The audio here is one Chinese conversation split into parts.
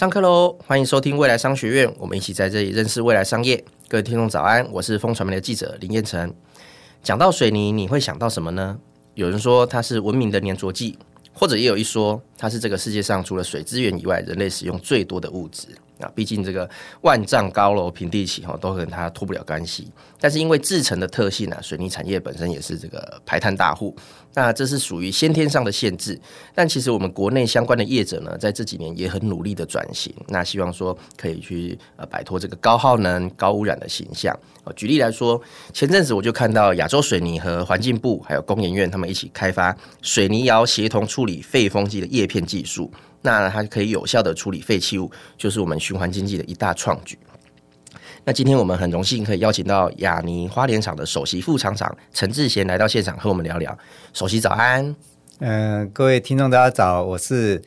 上课喽！欢迎收听未来商学院，我们一起在这里认识未来商业。各位听众早安，我是风传媒的记者林彦成。讲到水泥，你会想到什么呢？有人说它是文明的粘着剂，或者也有一说它是这个世界上除了水资源以外，人类使用最多的物质。啊，毕竟这个万丈高楼平地起哈，都跟它脱不了干系。但是因为制成的特性啊，水泥产业本身也是这个排碳大户，那这是属于先天上的限制。但其实我们国内相关的业者呢，在这几年也很努力的转型，那希望说可以去呃摆脱这个高耗能、高污染的形象。举例来说，前阵子我就看到亚洲水泥和环境部还有工研院他们一起开发水泥窑协同处理废风机的叶片技术。那它可以有效的处理废弃物，就是我们循环经济的一大创举。那今天我们很荣幸可以邀请到亚泥花莲厂的首席副厂长陈志贤来到现场和我们聊聊。首席早安，嗯、呃，各位听众大家早，我是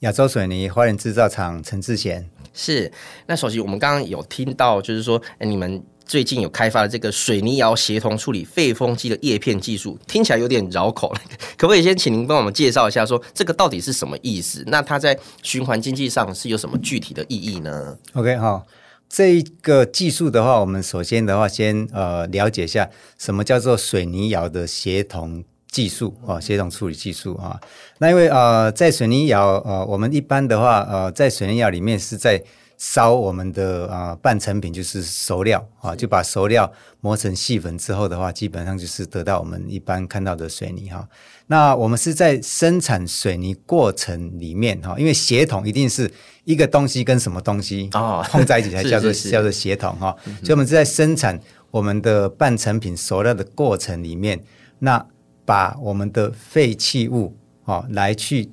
亚洲水泥花莲制造厂陈志贤。是，那首席我们刚刚有听到，就是说，哎，你们。最近有开发了这个水泥窑协同处理废风机的叶片技术，听起来有点绕口，可不可以先请您帮我们介绍一下，说这个到底是什么意思？那它在循环经济上是有什么具体的意义呢？OK，好，这一个技术的话，我们首先的话先呃了解一下什么叫做水泥窑的协同技术啊，协同处理技术啊。那因为呃在水泥窑呃，我们一般的话呃在水泥窑里面是在烧我们的啊、呃、半成品就是熟料啊，就把熟料磨成细粉之后的话，基本上就是得到我们一般看到的水泥哈。那我们是在生产水泥过程里面哈，因为协同一定是一个东西跟什么东西啊碰在一起 才叫做叫做协同哈。所以我们是在生产我们的半成品熟料的过程里面，那把我们的废弃物啊来去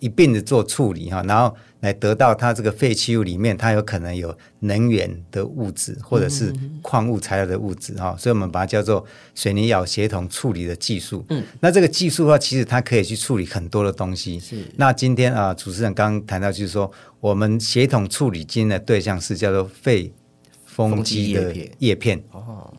一并的做处理哈，然后。来得到它这个废弃物里面，它有可能有能源的物质，或者是矿物材料的物质哈、嗯，所以我们把它叫做水泥窑协同处理的技术。嗯，那这个技术的话，其实它可以去处理很多的东西。是，那今天啊，主持人刚刚谈到，就是说我们协同处理今天的对象是叫做废风机的叶片。哦。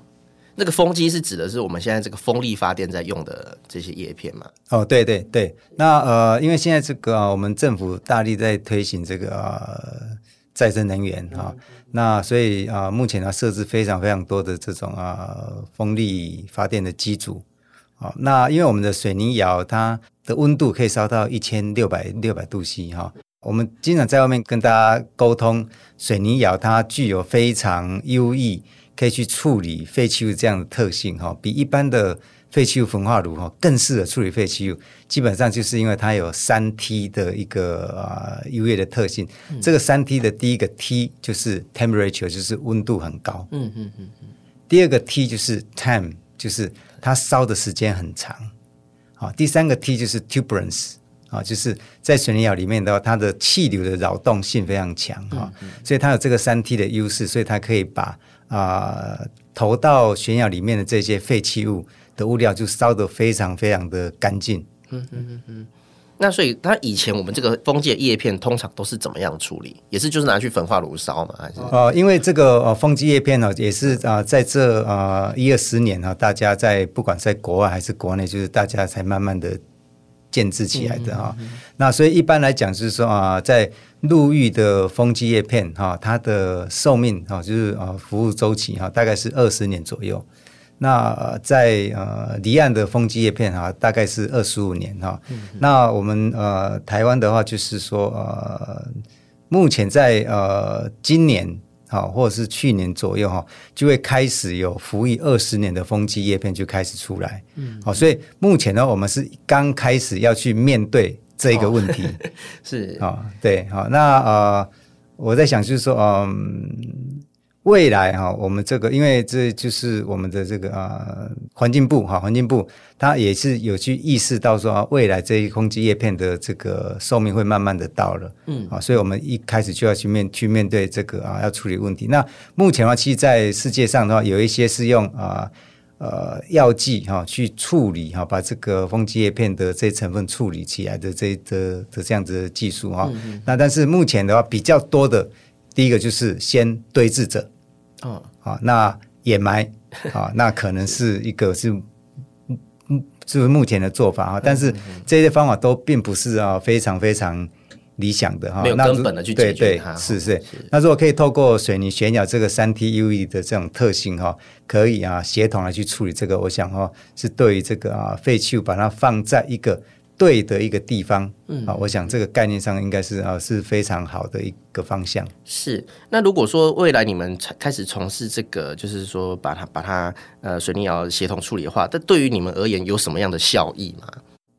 那个风机是指的是我们现在这个风力发电在用的这些叶片嘛？哦，对对对。那呃，因为现在这个、啊、我们政府大力在推行这个、呃、再生能源啊、嗯，那所以啊，目前呢设置非常非常多的这种啊风力发电的机组。好，那因为我们的水泥窑它的温度可以烧到一千六百六百度 C 哈。我们经常在外面跟大家沟通，水泥窑它具有非常优异。可以去处理废弃物这样的特性哈，比一般的废弃物焚化炉哈更适合处理废弃物。基本上就是因为它有三 T 的一个啊优越的特性。嗯、这个三 T 的第一个 T 就是 temperature，就是温度很高。嗯嗯嗯嗯。第二个 T 就是 time，就是它烧的时间很长。好，第三个 T 就是 turbulence 啊，就是在水泥窑里面的话，它的气流的扰动性非常强哈、嗯嗯，所以它有这个三 T 的优势，所以它可以把。啊、呃，投到悬崖里面的这些废弃物的物料就烧得非常非常的干净。嗯嗯嗯嗯。那所以，它以前我们这个风机的叶片通常都是怎么样处理？也是就是拿去焚化炉烧吗？还是？哦、呃，因为这个呃风机叶片呢，也是啊、呃，在这呃一二十年啊，大家在不管在国外还是国内，就是大家才慢慢的建制起来的哈、嗯嗯嗯。那所以一般来讲，就是说啊、呃，在陆域的风机叶片哈，它的寿命哈，就是啊服务周期哈，大概是二十年左右。那在呃离岸的风机叶片哈，大概是二十五年哈、嗯。那我们呃台湾的话，就是说呃，目前在呃今年哈，或者是去年左右哈，就会开始有服役二十年的风机叶片就开始出来。嗯，好，所以目前呢，我们是刚开始要去面对。这一个问题、哦、是啊、哦，对，好，那呃，我在想，就是说，嗯，未来哈、哦，我们这个，因为这就是我们的这个啊、呃，环境部哈，环境部它也是有去意识到说，未来这一风机叶片的这个寿命会慢慢的到了，嗯，啊，所以我们一开始就要去面去面对这个啊，要处理问题。那目前的话，其实在世界上的话，有一些是用啊。呃，药剂哈、哦、去处理哈、哦，把这个风机叶片的这些成分处理起来的这的的这样子的技术哈、哦嗯。那但是目前的话比较多的，第一个就是先堆置着，哦，好，那掩埋，好，那可能是一个是是目前的做法啊。但是这些方法都并不是啊非常非常理想的哈，没有根本的去解决它。是是。那如果可以透过水泥旋窑这个三 TUE 的这种特性哈，可以啊协同来去处理这个，我想哈是对于这个啊废弃物把它放在一个对的一个地方，嗯啊，我想这个概念上应该是啊是非常好的一个方向。是。那如果说未来你们开始从事这个，就是说把它把它呃水泥窑协同处理的话，这对于你们而言有什么样的效益吗？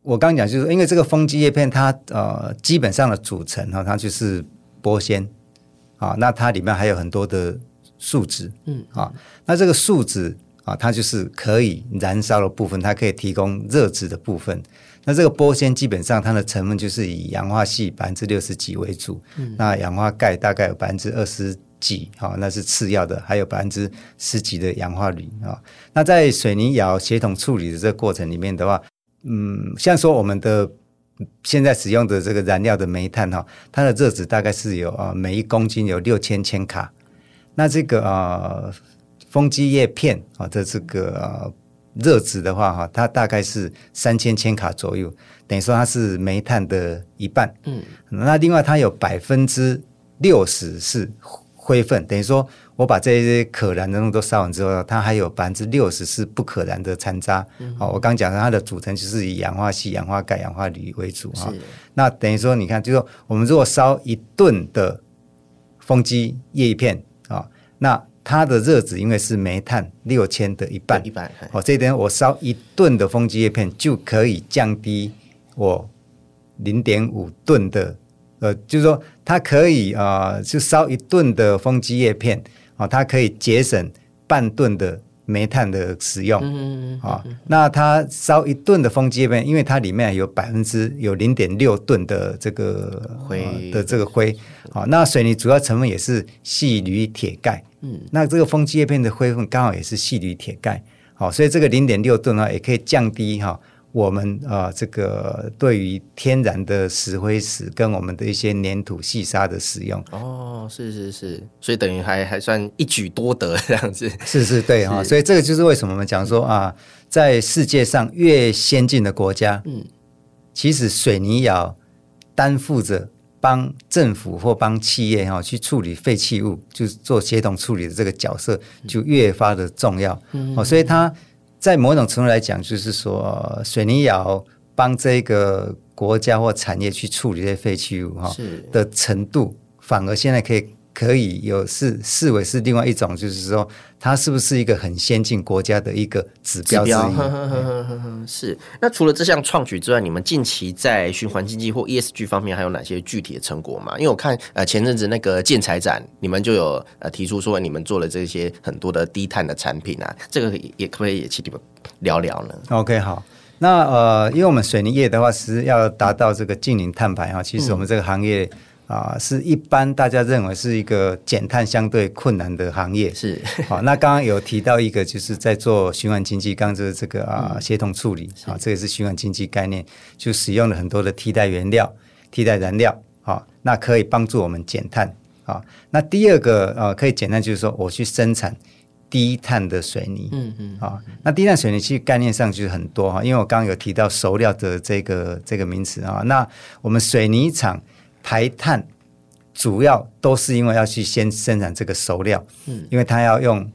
我刚讲就是，因为这个风机叶片它呃基本上的组成哈，它就是玻纤啊，那它里面还有很多的树脂，嗯啊，那这个树脂啊，它就是可以燃烧的部分，它可以提供热值的部分。那这个玻纤基本上它的成分就是以氧化系百分之六十几为主，嗯，那氧化钙大概有百分之二十几，哈，那是次要的，还有百分之十几的氧化铝啊。那在水泥窑协同处理的这个过程里面的话，嗯，像说我们的现在使用的这个燃料的煤炭哈，它的热值大概是有啊，每一公斤有六千千卡。那这个啊，风机叶片啊的这个啊热值的话哈，它大概是三千千卡左右，等于说它是煤炭的一半。嗯，那另外它有百分之六十是灰分，等于说。我把这些可燃的东西都烧完之后，它还有百分之六十是不可燃的残渣。好、嗯哦，我刚讲的它的组成就是以氧化矽、氧化钙、氧化铝为主哈。那等于说，你看，就是说我们如果烧一吨的风机叶片啊，那它的热值因为是煤炭六千的一半，一半。哦，这一点我烧一吨的风机叶片就可以降低我零点五吨的，呃，就是说它可以啊、呃，就烧一吨的风机叶片。啊，它可以节省半吨的煤炭的使用。嗯嗯啊，那它烧一吨的风机叶片，因为它里面有百分之有零点六吨的这个灰、呃、的这个灰。好，那水泥主要成分也是细铝铁钙。嗯，那这个风机叶片的灰分刚好也是细铝铁钙。好，所以这个零点六吨呢，也可以降低哈。我们啊、呃，这个对于天然的石灰石跟我们的一些粘土细沙的使用，哦，是是是，所以等于还还算一举多得这样子，是是，对哈，所以这个就是为什么我们讲说啊，在世界上越先进的国家，嗯，其实水泥窑担负着帮政府或帮企业哈去处理废弃物，就是做协同处理的这个角色，就越发的重要，嗯，哦，所以它。在某种程度来讲，就是说，水泥窑帮这个国家或产业去处理这些废弃物哈的程度，反而现在可以可以有视视为是另外一种，就是说，它是不是一个很先进国家的一个指标之一？呵呵呵呵是。那除了这项创举之外，你们近期在循环经济或 ESG 方面还有哪些具体的成果吗？因为我看呃前阵子那个建材展，你们就有呃提出说你们做了这些很多的低碳的产品啊，这个也可不可以也请你们聊聊呢？OK，好。那呃，因为我们水泥业的话是要达到这个净零碳排哈，其实我们这个行业。嗯啊，是一般大家认为是一个减碳相对困难的行业。是，好，那刚刚有提到一个，就是在做循环经济，刚刚就是这个啊协同处理啊，这也是循环经济概念，就使用了很多的替代原料、替代燃料，啊，那可以帮助我们减碳啊。那第二个呃，可以减碳，就是说我去生产低碳的水泥，嗯嗯，啊，那低碳水泥其实概念上就是很多哈，因为我刚刚有提到熟料的这个这个名词啊，那我们水泥厂。排碳主要都是因为要去先生产这个熟料，嗯，因为它要用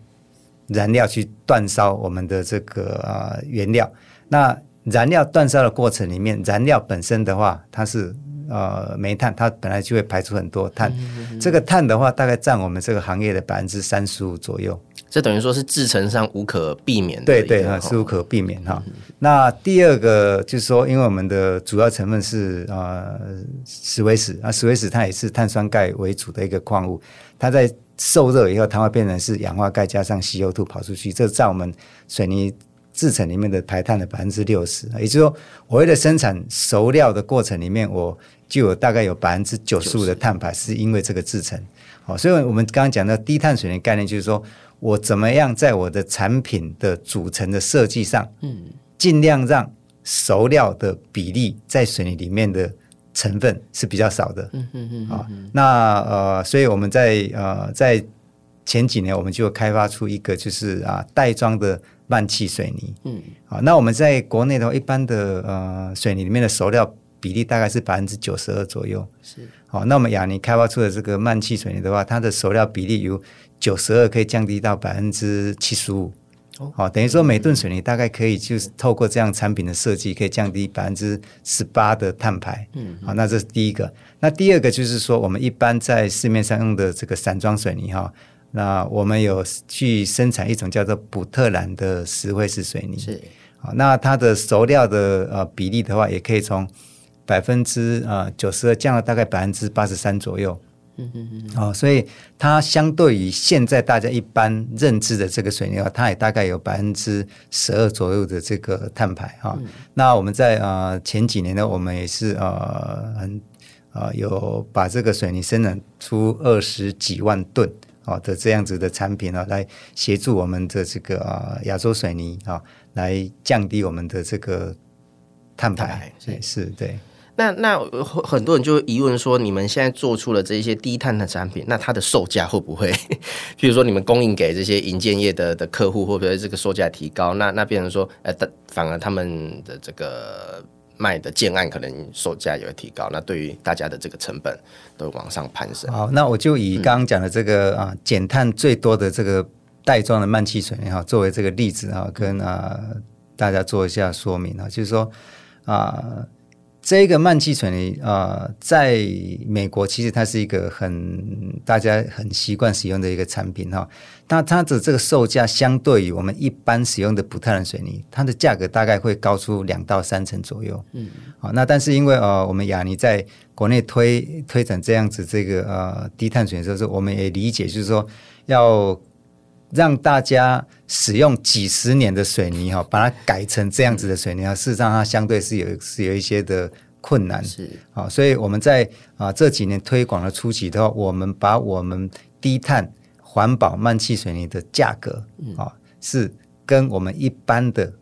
燃料去煅烧我们的这个呃原料。那燃料煅烧的过程里面，燃料本身的话，它是呃煤炭，它本来就会排出很多碳。嗯嗯、这个碳的话，大概占我们这个行业的百分之三十五左右。这等于说是制程上无可避免的，对对啊，是无可避免哈。嗯、那第二个就是说，因为我们的主要成分是呃石灰石啊，石灰石它也是碳酸钙为主的一个矿物，它在受热以后，它会变成是氧化钙加上 CO2 跑出去，这占我们水泥制成里面的排碳的百分之六十。也就是说，我为了生产熟料的过程里面，我就有大概有百分之九十五的碳排，是因为这个制成。好，所以我们刚刚讲到低碳水泥概念，就是说。我怎么样在我的产品的组成的设计上，嗯，尽量让熟料的比例在水泥里面的成分是比较少的，嗯嗯嗯，啊，那呃，所以我们在呃在前几年我们就开发出一个就是啊袋装的慢气水泥，嗯，啊，那我们在国内的话，一般的呃水泥里面的熟料比例大概是百分之九十二左右。是，好，那我们亚尼开发出的这个慢气水泥的话，它的熟料比例由九十二可以降低到百分之七十五。哦，等于说每吨水泥大概可以就是透过这样产品的设计，可以降低百分之十八的碳排。嗯，好，那这是第一个。那第二个就是说，我们一般在市面上用的这个散装水泥哈，那我们有去生产一种叫做普特兰的石灰石水泥。是，好，那它的熟料的呃比例的话，也可以从百分之呃九十二降到大概百分之八十三左右。嗯嗯嗯，哦，所以它相对于现在大家一般认知的这个水泥啊，它也大概有百分之十二左右的这个碳排哈。嗯、那我们在呃前几年呢，我们也是呃很呃有把这个水泥生产出二十几万吨啊的这样子的产品啊，来协助我们的这个啊亚洲水泥啊，来降低我们的这个碳排。是是，对。那那很多人就疑问说，你们现在做出了这些低碳的产品，那它的售价会不会，譬如说你们供应给这些营建业的的客户，会不会这个售价提高？那那变成说，呃，反而他们的这个卖的建案可能售价也会提高，那对于大家的这个成本都往上攀升。好，那我就以刚刚讲的这个、啊，减碳最多的这个袋装的慢气水哈，作为这个例子啊，跟啊大家做一下说明啊，就是说啊。这个慢气水泥啊、呃，在美国其实它是一个很大家很习惯使用的一个产品哈。那它的这个售价相对于我们一般使用的普特兰水泥，它的价格大概会高出两到三成左右。嗯，好，那但是因为呃，我们亚泥在国内推推展这样子这个呃低碳水泥的时候，我们也理解就是说要让大家使用几十年的水泥哈，把它改成这样子的水泥啊，事实上它相对是有是有一些的。困难是啊，所以我们在啊这几年推广的初期的话，我们把我们低碳环保慢气水泥的价格啊，是跟我们一般的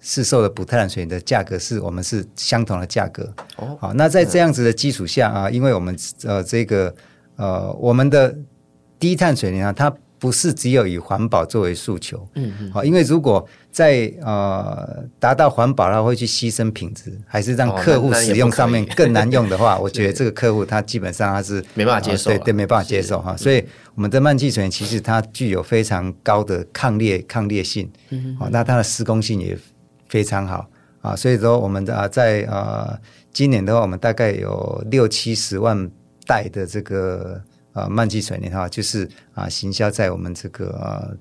市售的普特兰水泥的价格是我们是相同的价格。哦，好，那在这样子的基础下啊，因为我们呃这个呃我们的低碳水泥啊，它不是只有以环保作为诉求。嗯嗯，好，因为如果在呃达到环保，他会去牺牲品质，还是让客户使用上面更难用的话，我觉得这个客户他基本上他是没办法接受，对对，没办法接受哈。所以我们的慢气水其实它具有非常高的抗裂抗裂性，嗯，好，那它的施工性也非常好啊。所以说我们的啊在呃今年的话，我们大概有六七十万袋的这个呃慢气水泥哈，就是啊行销在我们这个呃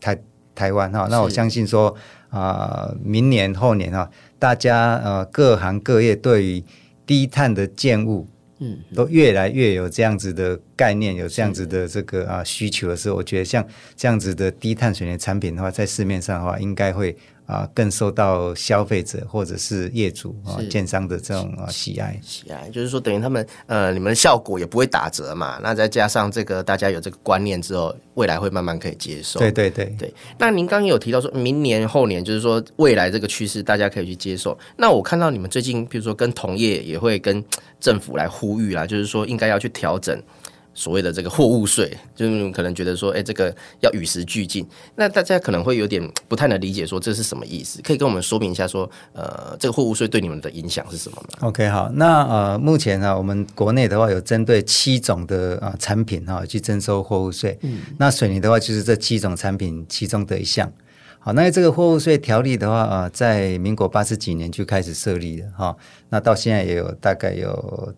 台。台湾哈，那我相信说啊、呃，明年后年哈，大家呃各行各业对于低碳的建物，嗯，都越来越有这样子的概念，有这样子的这个啊需求的时候，我觉得像这样子的低碳水泥产品的话，在市面上的话，应该会。啊，更受到消费者或者是业主啊、建商的这种啊喜爱。喜爱就是说，等于他们呃，你们的效果也不会打折嘛。那再加上这个，大家有这个观念之后，未来会慢慢可以接受。对对对对。那您刚刚有提到说，明年后年，就是说未来这个趋势，大家可以去接受。那我看到你们最近，比如说跟同业也会跟政府来呼吁啦，就是说应该要去调整。所谓的这个货物税，就是可能觉得说，哎，这个要与时俱进。那大家可能会有点不太能理解，说这是什么意思？可以跟我们说明一下，说，呃，这个货物税对你们的影响是什么吗？OK，好，那呃，目前呢，我们国内的话有针对七种的啊、呃、产品哈、啊、去征收货物税。嗯，那水泥的话就是这七种产品其中的一项。好，那这个货物税条例的话啊、呃，在民国八十几年就开始设立了哈、哦，那到现在也有大概有。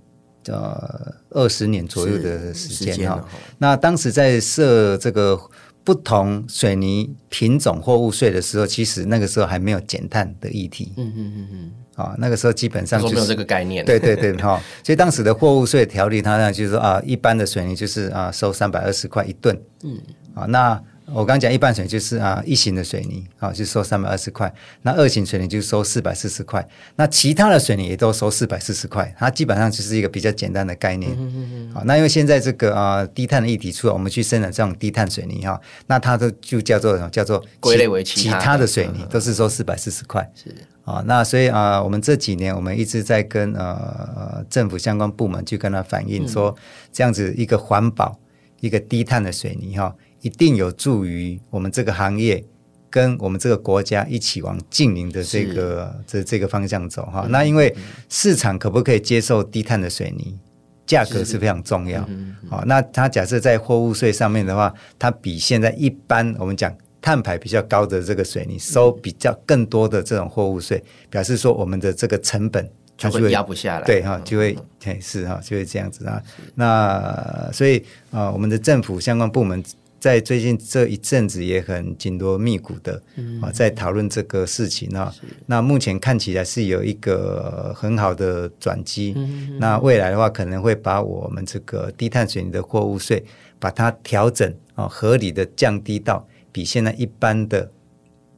呃，二十年左右的时间哈。那当时在设这个不同水泥品种货物税的时候，其实那个时候还没有减碳的议题。嗯嗯嗯嗯。啊，那个时候基本上就是没有这个概念。对对对，哈。所以当时的货物税条例，它呢就是说啊，一般的水泥就是啊收三百二十块一吨。嗯。啊，那。我刚讲一般水泥就是啊一型的水泥啊就收三百二十块，那二型水泥就收四百四十块，那其他的水泥也都收四百四十块，它基本上就是一个比较简单的概念。嗯嗯嗯。好，那因为现在这个啊低碳的议题出来，我们去生产这种低碳水泥哈，那它都就叫做什么？叫做归类为其他，其他的水泥都是收四百四十块。是啊，那所以啊，我们这几年我们一直在跟呃政府相关部门去跟他反映说，这样子一个环保、一个低碳的水泥哈。一定有助于我们这个行业跟我们这个国家一起往净零的这个这这个方向走哈。那因为市场可不可以接受低碳的水泥，价格是非常重要。好，那它假设在货物税上面的话，它比现在一般我们讲碳排比较高的这个水泥收比较更多的这种货物税，表示说我们的这个成本。就会压不下来，对哈，就会对是哈，就会这样子啊。那所以啊，我们的政府相关部门在最近这一阵子也很紧锣密鼓的啊，在讨论这个事情啊。那目前看起来是有一个很好的转机。那未来的话，可能会把我们这个低碳水泥的货物税，把它调整啊，合理的降低到比现在一般的。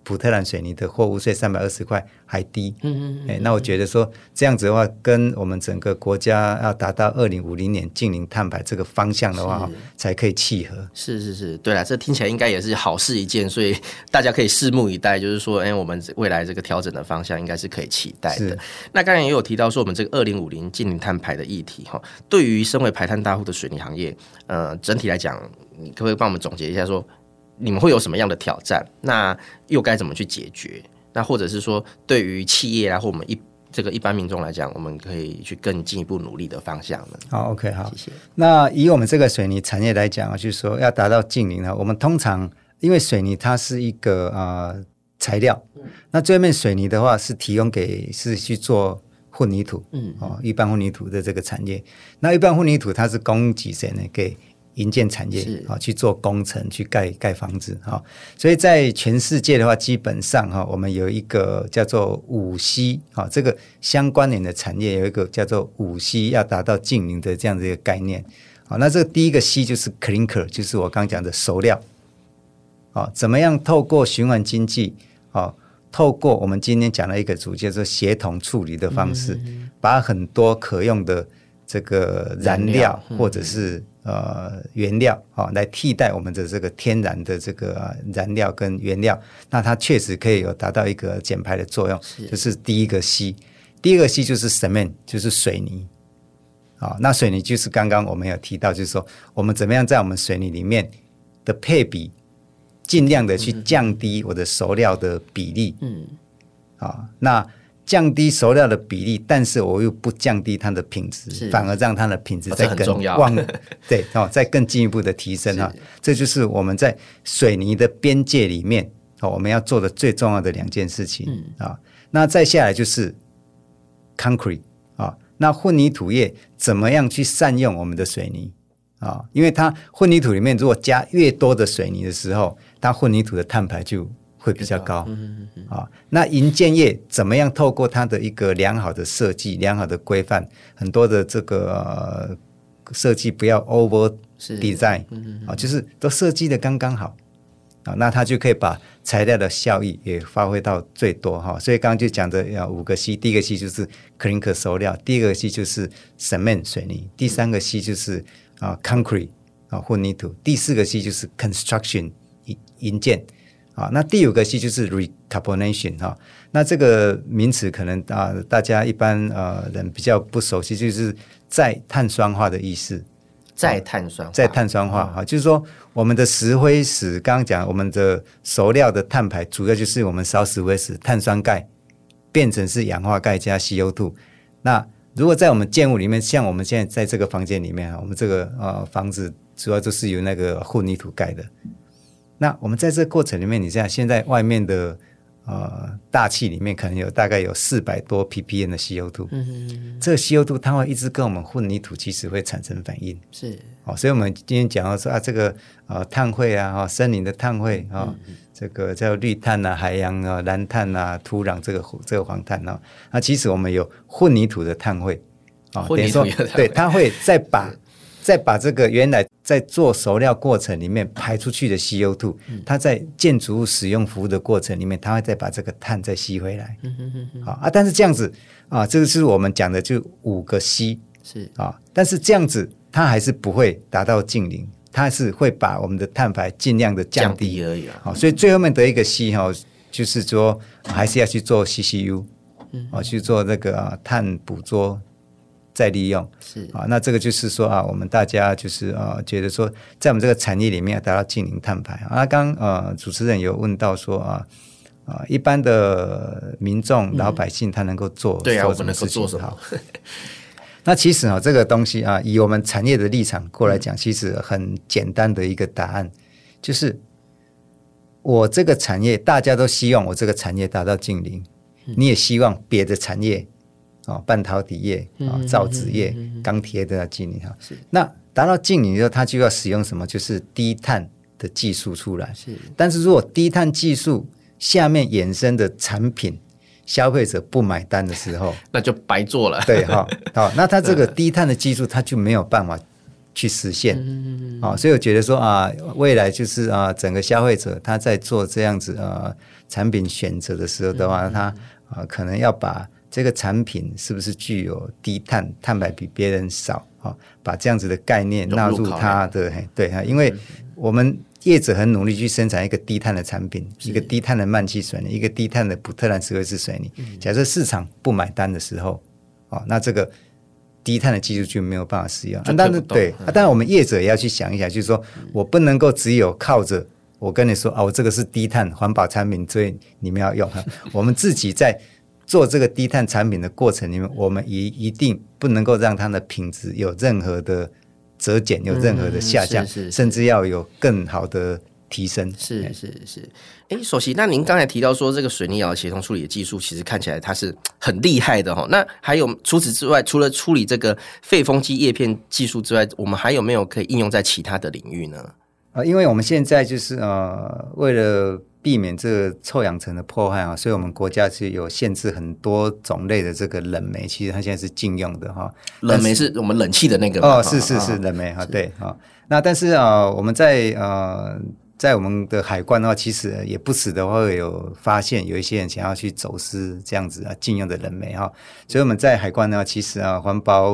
普特兰水泥的货物税三百二十块还低，嗯嗯，嗯，哎、欸，那我觉得说这样子的话，跟我们整个国家要达到二零五零年净零碳排这个方向的话，才可以契合。是是是，对了，这听起来应该也是好事一件，所以大家可以拭目以待。就是说，哎、欸，我们未来这个调整的方向应该是可以期待的。那刚才也有提到说，我们这个二零五零净零碳排的议题哈，对于身为排碳大户的水泥行业，呃，整体来讲，你可不可以帮我们总结一下说？你们会有什么样的挑战？那又该怎么去解决？那或者是说，对于企业啊，或我们一这个一般民众来讲，我们可以去更进一步努力的方向呢？好，OK，好，谢谢。那以我们这个水泥产业来讲啊，就是说要达到净零呢，我们通常因为水泥它是一个啊、呃、材料，那这面水泥的话是提供给是去做混凝土，嗯，哦，一般混凝土的这个产业，那一般混凝土它是供给谁呢？给营建产业啊，去做工程，去盖盖房子啊，所以在全世界的话，基本上哈，我们有一个叫做五 C 啊，这个相关联的产业有一个叫做五 C，要达到净零的这样的一个概念。好。那这个第一个 C 就是 Clinker，就是我刚讲的熟料。啊，怎么样透过循环经济啊，透过我们今天讲的一个主叫做协同处理的方式，把很多可用的这个燃料或者是呃，原料啊、哦，来替代我们的这个天然的这个燃料跟原料，那它确实可以有达到一个减排的作用，是就是第一个 C。第二个 C 就是 cement，就是水泥啊、哦。那水泥就是刚刚我们有提到，就是说我们怎么样在我们水泥里面的配比，尽量的去降低我的熟料的比例。嗯，啊、哦，那。降低熟料的比例，但是我又不降低它的品质，反而让它的品质在更旺，对哦，再更进一步的提升哈。这就是我们在水泥的边界里面哦，我们要做的最重要的两件事情啊、嗯。那再下来就是 concrete 啊，那混凝土业怎么样去善用我们的水泥啊？因为它混凝土里面如果加越多的水泥的时候，它混凝土的碳排就会比较高，嗯嗯啊，那营建业怎么样透过它的一个良好的设计、良好的规范，很多的这个、呃、设计不要 over design，嗯啊，就是都设计的刚刚好。啊，那它就可以把材料的效益也发挥到最多哈。所以刚刚就讲的要五个 C，第一个 C 就是 clinker 熟料，第二个 C 就是 cement 水泥，第三个 C 就是啊 concrete 啊混凝土，第四个 C 就是 construction 营建。啊，那第五个 C 就是 recarbonation 哈，那这个名词可能啊，大家一般呃人比较不熟悉，就是再碳酸化的意思。再碳酸化，再碳酸化哈，就是说我们的石灰石，刚刚讲我们的熟料的碳排，主要就是我们烧石灰石，碳酸钙变成是氧化钙加 CO2。那如果在我们建物里面，像我们现在在这个房间里面啊，我们这个呃房子主要就是由那个混凝土盖的。那我们在这个过程里面，你像现在外面的呃大气里面可能有大概有四百多 ppm 的 CO2，嗯哼嗯，这个 CO2 它会一直跟我们混凝土其实会产生反应，是。哦，所以我们今天讲到说啊，这个呃碳汇啊，哈，森林的碳汇啊，嗯，这个叫绿碳啊，海洋啊，蓝碳啊，土壤这个这个黄碳啊，那其实我们有混凝土的碳汇啊，等于说对，它会再把。再把这个原来在做熟料过程里面排出去的 CO2，它在建筑物使用服务的过程里面，它会再把这个碳再吸回来。好啊，但是这样子啊，这个是我们讲的就五个 C 是啊，但是这样子它还是不会达到净零，它是会把我们的碳排尽量的降低而已啊。好，所以最后面的一个 C 哈，就是说还是要去做 CCU，啊，去做那个碳捕捉。再利用。是啊，那这个就是说啊，我们大家就是啊，觉得说在我们这个产业里面要达到净零碳排啊。刚呃，主持人有问到说啊啊，一般的民众老百姓他能够做、嗯、对啊，我们能够做什么？那其实啊，这个东西啊，以我们产业的立场过来讲，其实很简单的一个答案就是。我这个产业，大家都希望我这个产业达到净零，嗯、你也希望别的产业啊、哦，半导体业啊、哦，造纸业、嗯嗯嗯、钢铁都要净零哈。是那达到净零之后，它就要使用什么？就是低碳的技术出来。是，但是如果低碳技术下面衍生的产品，消费者不买单的时候，那就白做了。对哈，好、哦，那它这个低碳的技术，它就没有办法。去实现，嗯啊、哦，所以我觉得说啊，未来就是啊，整个消费者他在做这样子呃产品选择的时候的话，他啊可能要把这个产品是不是具有低碳、碳排比别人少啊、哦，把这样子的概念纳入它的对哈，因为我们业者很努力去生产一个低碳的产品，一个低碳的慢气水泥，一个低碳的普特兰石灰质水泥。假设市场不买单的时候，啊、哦，那这个。低碳的技术就没有办法使用，啊、但是对，嗯啊、当然我们业者也要去想一想，就是说我不能够只有靠着我跟你说啊，我这个是低碳环保产品，所以你们要用。我们自己在做这个低碳产品的过程里面，我们一一定不能够让它的品质有任何的折减，有任何的下降，嗯、是是是甚至要有更好的。提升是是是，哎，首席，那您刚才提到说这个水泥窑协同处理的技术，其实看起来它是很厉害的哈。那还有除此之外，除了处理这个废风机叶片技术之外，我们还有没有可以应用在其他的领域呢？啊，因为我们现在就是呃，为了避免这个臭氧层的破坏啊，所以我们国家是有限制很多种类的这个冷媒，其实它现在是禁用的哈。冷媒是我们冷气的那个哦，是是是冷媒哈，对哈。那但是啊，我们在呃。在我们的海关的话，其实也不时的会有发现有一些人想要去走私这样子啊禁用的冷媒哈，所以我们在海关呢，其实啊环保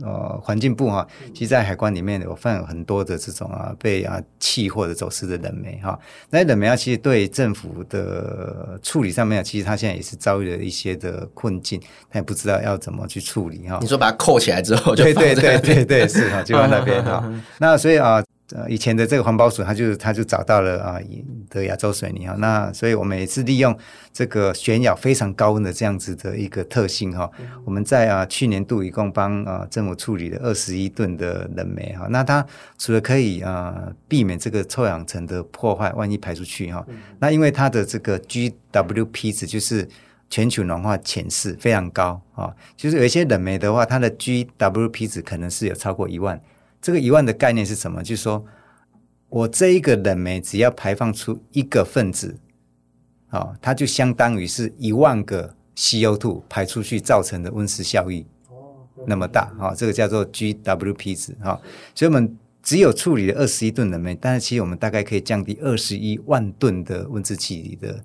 呃环境部哈，其实在海关里面有放有很多的这种啊被啊弃或者走私的冷媒哈，那些冷媒啊其实对政府的处理上面，其实他现在也是遭遇了一些的困境，他也不知道要怎么去处理哈。你说把它扣起来之后对对对对对是哈，就放那边哈，那所以啊。呃，以前的这个环保署，他就他就找到了啊的亚洲水泥哈，那所以我们也是利用这个旋窑非常高温的这样子的一个特性哈，我们在啊去年度一共帮啊政府处理了二十一吨的冷媒哈，那它除了可以啊避免这个臭氧层的破坏，万一排出去哈，那因为它的这个 GWP 值就是全球暖化潜势非常高啊，就是有一些冷媒的话，它的 GWP 值可能是有超过一万。这个一万的概念是什么？就是说我这一个冷媒只要排放出一个分子，哦，它就相当于是一万个 CO2 排出去造成的温室效益，那么大，哈、哦，这个叫做 GWP 值，哈、哦，所以我们只有处理了二十一吨冷媒，但是其实我们大概可以降低二十一万吨的温室气体的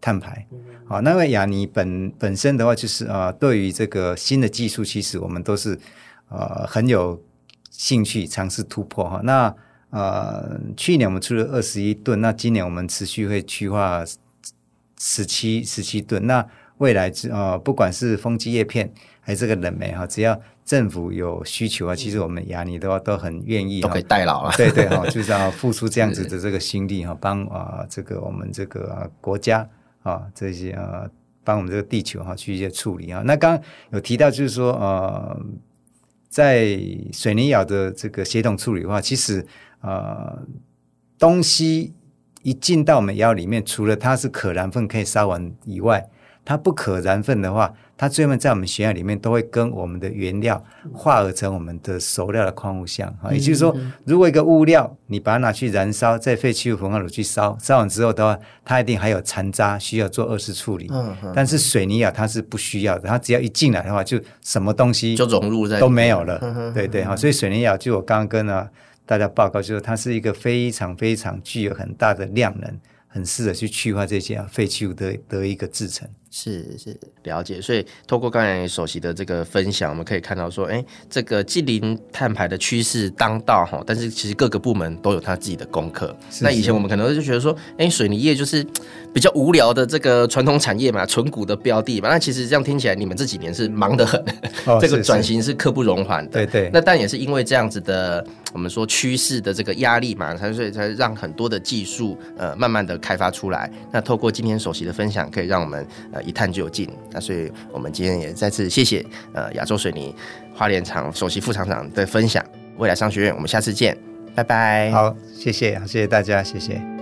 碳排，好、哦，那么亚尼本本身的话，就是啊、呃，对于这个新的技术，其实我们都是呃很有。兴趣尝试突破哈，那呃，去年我们出了二十一吨，那今年我们持续会去化十七十七吨。那未来呃，不管是风机叶片还是这个冷媒哈，只要政府有需求啊，其实我们亚泥的话都很愿意，都可以代劳了。对对哈，就是要付出这样子的这个心力哈，帮啊这个我们这个国家啊这些啊帮我们这个地球哈去一些处理啊。那刚刚有提到就是说呃。在水泥窑的这个协同处理的话，其实呃，东西一进到我们窑里面，除了它是可燃分可以烧完以外，它不可燃分的话，它最后在我们学校里面都会跟我们的原料化合成我们的熟料的矿物相啊。也就是说，如果一个物料你把它拿去燃烧，在废弃物焚化炉去烧，烧完之后的话，它一定还有残渣需要做二次处理。嗯嗯。但是水泥啊它是不需要的，它只要一进来的话，就什么东西就融入在都没有了。对对哈，所以水泥窑就我刚刚跟了大家报告，就是它是一个非常非常具有很大的量能，很适合去去化这些废弃物的的一个制程。是是了解，所以透过刚才首席的这个分享，我们可以看到说，哎，这个净零碳排的趋势当道哈，但是其实各个部门都有他自己的功课。那以前我们可能就觉得说，哎，水泥业就是比较无聊的这个传统产业嘛，纯股的标的嘛。那其实这样听起来，你们这几年是忙得很，哦、这个转型是刻不容缓的。对对。那但也是因为这样子的，我们说趋势的这个压力嘛，才所以才让很多的技术呃慢慢的开发出来。那透过今天首席的分享，可以让我们呃。一探究竟，那所以我们今天也再次谢谢呃亚洲水泥花莲厂首席副厂长的分享。未来商学院，我们下次见，拜拜。好，谢谢，谢谢大家，谢谢。